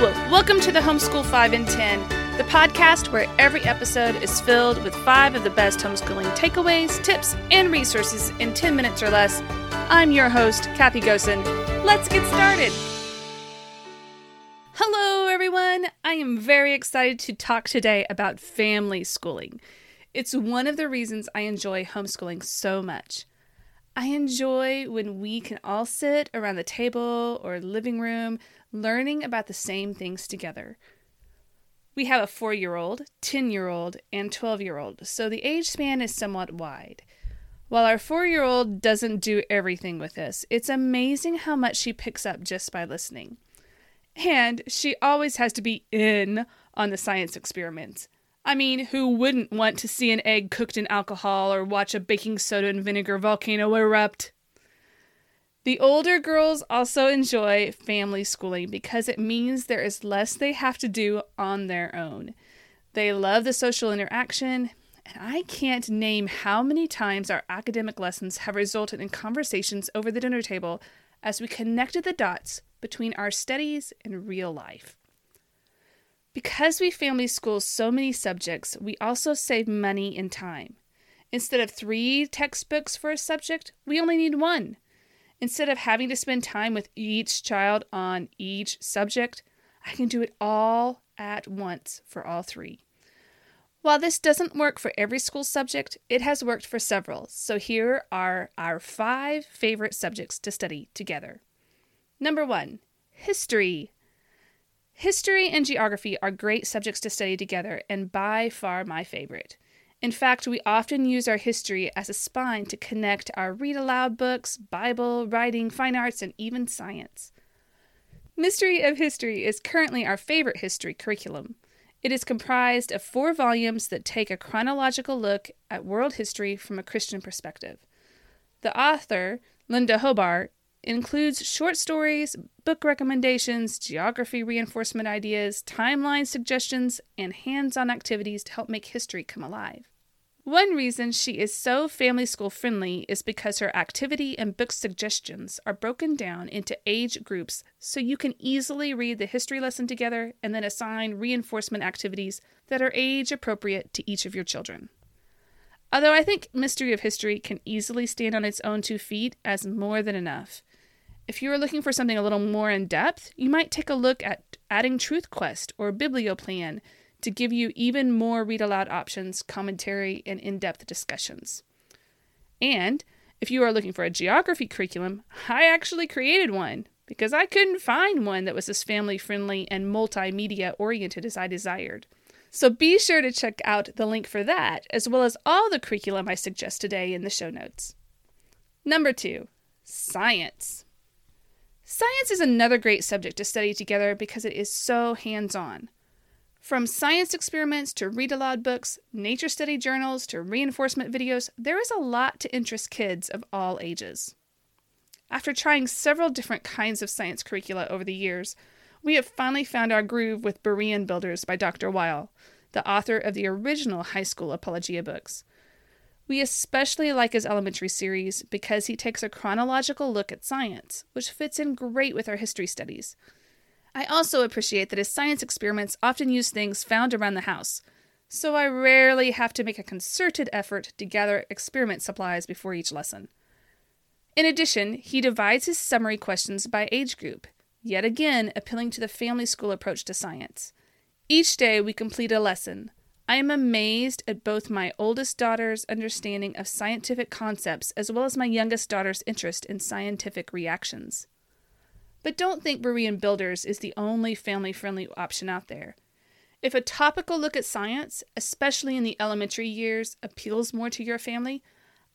welcome to the Homeschool 5 in 10, the podcast where every episode is filled with five of the best homeschooling takeaways, tips, and resources in 10 minutes or less. I'm your host, Kathy Gossen. Let's get started. Hello, everyone. I am very excited to talk today about family schooling. It's one of the reasons I enjoy homeschooling so much. I enjoy when we can all sit around the table or living room learning about the same things together. We have a four year old, 10 year old, and 12 year old, so the age span is somewhat wide. While our four year old doesn't do everything with us, it's amazing how much she picks up just by listening. And she always has to be in on the science experiments. I mean, who wouldn't want to see an egg cooked in alcohol or watch a baking soda and vinegar volcano erupt? The older girls also enjoy family schooling because it means there is less they have to do on their own. They love the social interaction, and I can't name how many times our academic lessons have resulted in conversations over the dinner table as we connected the dots between our studies and real life. Because we family school so many subjects, we also save money and time. Instead of three textbooks for a subject, we only need one. Instead of having to spend time with each child on each subject, I can do it all at once for all three. While this doesn't work for every school subject, it has worked for several, so here are our five favorite subjects to study together. Number one, history. History and geography are great subjects to study together and by far my favorite. In fact, we often use our history as a spine to connect our read aloud books, Bible, writing, fine arts, and even science. Mystery of History is currently our favorite history curriculum. It is comprised of four volumes that take a chronological look at world history from a Christian perspective. The author, Linda Hobart, includes short stories, book recommendations, geography reinforcement ideas, timeline suggestions, and hands on activities to help make history come alive. One reason she is so family school friendly is because her activity and book suggestions are broken down into age groups so you can easily read the history lesson together and then assign reinforcement activities that are age appropriate to each of your children. Although I think Mystery of History can easily stand on its own two feet as more than enough. If you are looking for something a little more in depth, you might take a look at adding Truth Quest or Biblioplan to give you even more read aloud options, commentary, and in depth discussions. And if you are looking for a geography curriculum, I actually created one because I couldn't find one that was as family friendly and multimedia oriented as I desired. So be sure to check out the link for that, as well as all the curriculum I suggest today in the show notes. Number two, science. Science is another great subject to study together because it is so hands on. From science experiments to read aloud books, nature study journals to reinforcement videos, there is a lot to interest kids of all ages. After trying several different kinds of science curricula over the years, we have finally found our groove with Berean Builders by Dr. Wile, the author of the original high school Apologia books. We especially like his elementary series because he takes a chronological look at science, which fits in great with our history studies. I also appreciate that his science experiments often use things found around the house, so I rarely have to make a concerted effort to gather experiment supplies before each lesson. In addition, he divides his summary questions by age group, yet again appealing to the family school approach to science. Each day we complete a lesson. I am amazed at both my oldest daughter's understanding of scientific concepts as well as my youngest daughter's interest in scientific reactions. But don't think Berean Builders is the only family friendly option out there. If a topical look at science, especially in the elementary years, appeals more to your family,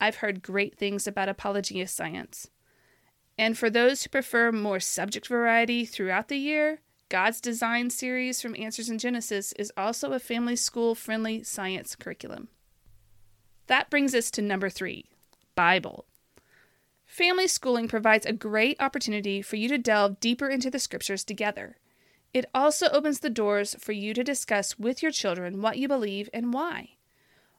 I've heard great things about Apologia Science. And for those who prefer more subject variety throughout the year, God's Design series from Answers in Genesis is also a family school friendly science curriculum. That brings us to number three Bible. Family schooling provides a great opportunity for you to delve deeper into the scriptures together. It also opens the doors for you to discuss with your children what you believe and why.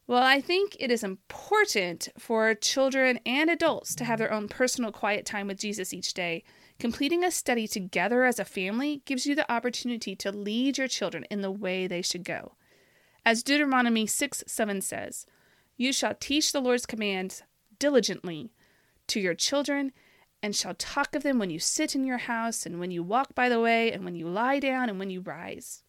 While I think it is important for children and adults to have their own personal quiet time with Jesus each day, Completing a study together as a family gives you the opportunity to lead your children in the way they should go. As Deuteronomy 6 7 says, You shall teach the Lord's commands diligently to your children, and shall talk of them when you sit in your house, and when you walk by the way, and when you lie down, and when you rise.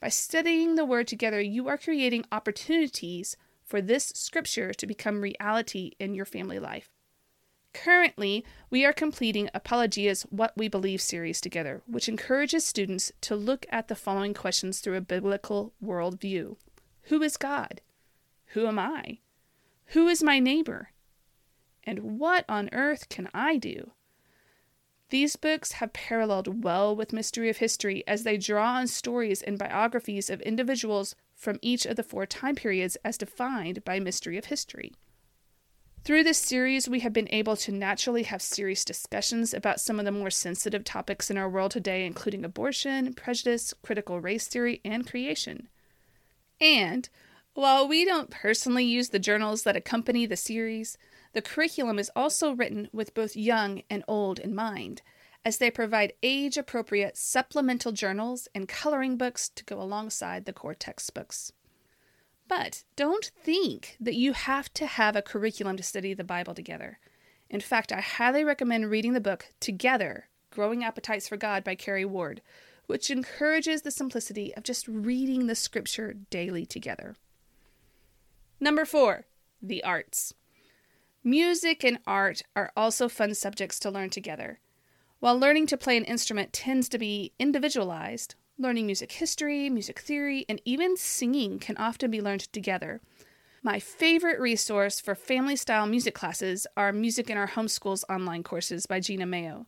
By studying the Word together, you are creating opportunities for this scripture to become reality in your family life. Currently, we are completing Apologia's What We Believe series together, which encourages students to look at the following questions through a biblical worldview Who is God? Who am I? Who is my neighbor? And what on earth can I do? These books have paralleled well with Mystery of History as they draw on stories and biographies of individuals from each of the four time periods as defined by Mystery of History. Through this series, we have been able to naturally have serious discussions about some of the more sensitive topics in our world today, including abortion, prejudice, critical race theory, and creation. And while we don't personally use the journals that accompany the series, the curriculum is also written with both young and old in mind, as they provide age appropriate supplemental journals and coloring books to go alongside the core textbooks. But don't think that you have to have a curriculum to study the Bible together. In fact, I highly recommend reading the book Together Growing Appetites for God by Carrie Ward, which encourages the simplicity of just reading the scripture daily together. Number four, the arts. Music and art are also fun subjects to learn together. While learning to play an instrument tends to be individualized, Learning music history, music theory, and even singing can often be learned together. My favorite resource for family style music classes are Music in Our Homeschools online courses by Gena Mayo.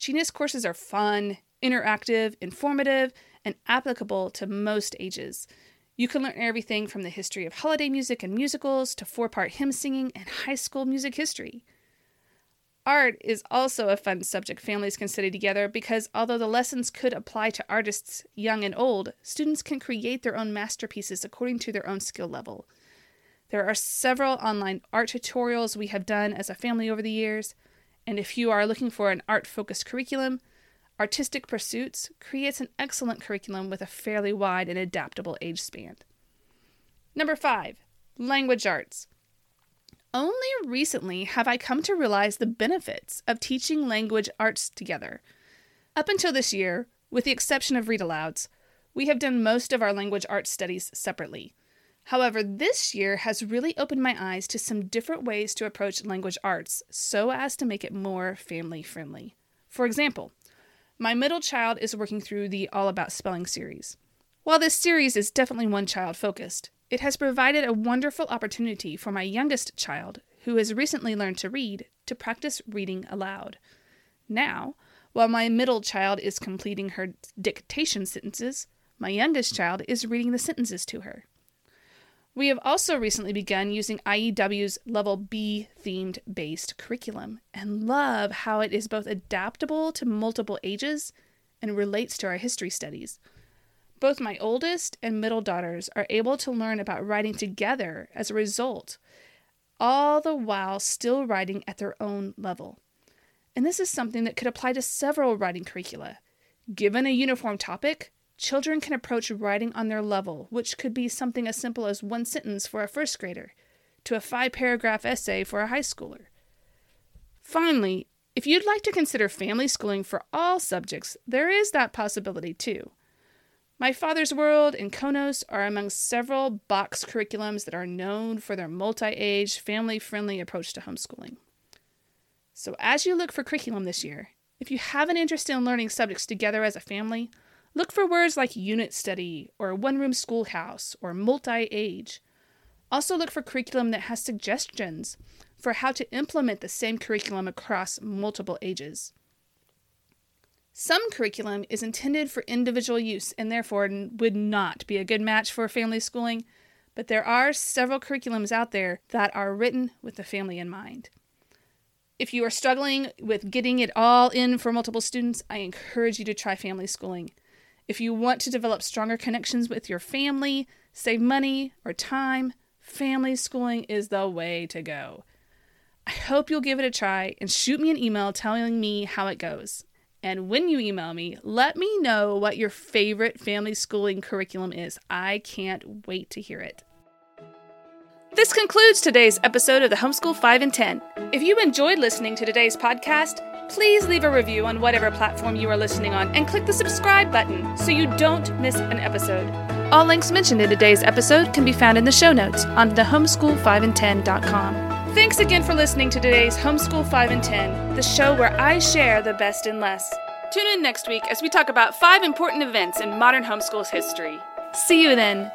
Gena's courses are fun, interactive, informative, and applicable to most ages. You can learn everything from the history of holiday music and musicals to four part hymn singing and high school music history. Art is also a fun subject families can study together because although the lessons could apply to artists young and old, students can create their own masterpieces according to their own skill level. There are several online art tutorials we have done as a family over the years, and if you are looking for an art focused curriculum, Artistic Pursuits creates an excellent curriculum with a fairly wide and adaptable age span. Number five, language arts. Only recently have I come to realize the benefits of teaching language arts together. Up until this year, with the exception of read alouds, we have done most of our language arts studies separately. However, this year has really opened my eyes to some different ways to approach language arts so as to make it more family friendly. For example, my middle child is working through the All About Spelling series. While this series is definitely one child focused, it has provided a wonderful opportunity for my youngest child, who has recently learned to read, to practice reading aloud. Now, while my middle child is completing her dictation sentences, my youngest child is reading the sentences to her. We have also recently begun using IEW's Level B themed based curriculum and love how it is both adaptable to multiple ages and relates to our history studies. Both my oldest and middle daughters are able to learn about writing together as a result, all the while still writing at their own level. And this is something that could apply to several writing curricula. Given a uniform topic, children can approach writing on their level, which could be something as simple as one sentence for a first grader to a five paragraph essay for a high schooler. Finally, if you'd like to consider family schooling for all subjects, there is that possibility too. My Father's World and Konos are among several box curriculums that are known for their multi age, family friendly approach to homeschooling. So, as you look for curriculum this year, if you have an interest in learning subjects together as a family, look for words like unit study or one room schoolhouse or multi age. Also, look for curriculum that has suggestions for how to implement the same curriculum across multiple ages. Some curriculum is intended for individual use and therefore would not be a good match for family schooling, but there are several curriculums out there that are written with the family in mind. If you are struggling with getting it all in for multiple students, I encourage you to try family schooling. If you want to develop stronger connections with your family, save money or time, family schooling is the way to go. I hope you'll give it a try and shoot me an email telling me how it goes. And when you email me, let me know what your favorite family schooling curriculum is. I can't wait to hear it. This concludes today's episode of the Homeschool 5 in 10. If you enjoyed listening to today's podcast, please leave a review on whatever platform you are listening on and click the subscribe button so you don't miss an episode. All links mentioned in today's episode can be found in the show notes on thehomeschool5in10.com. Thanks again for listening to today's Homeschool 5 in 10, the show where I share the best and less. Tune in next week as we talk about five important events in modern homeschool's history. See you then.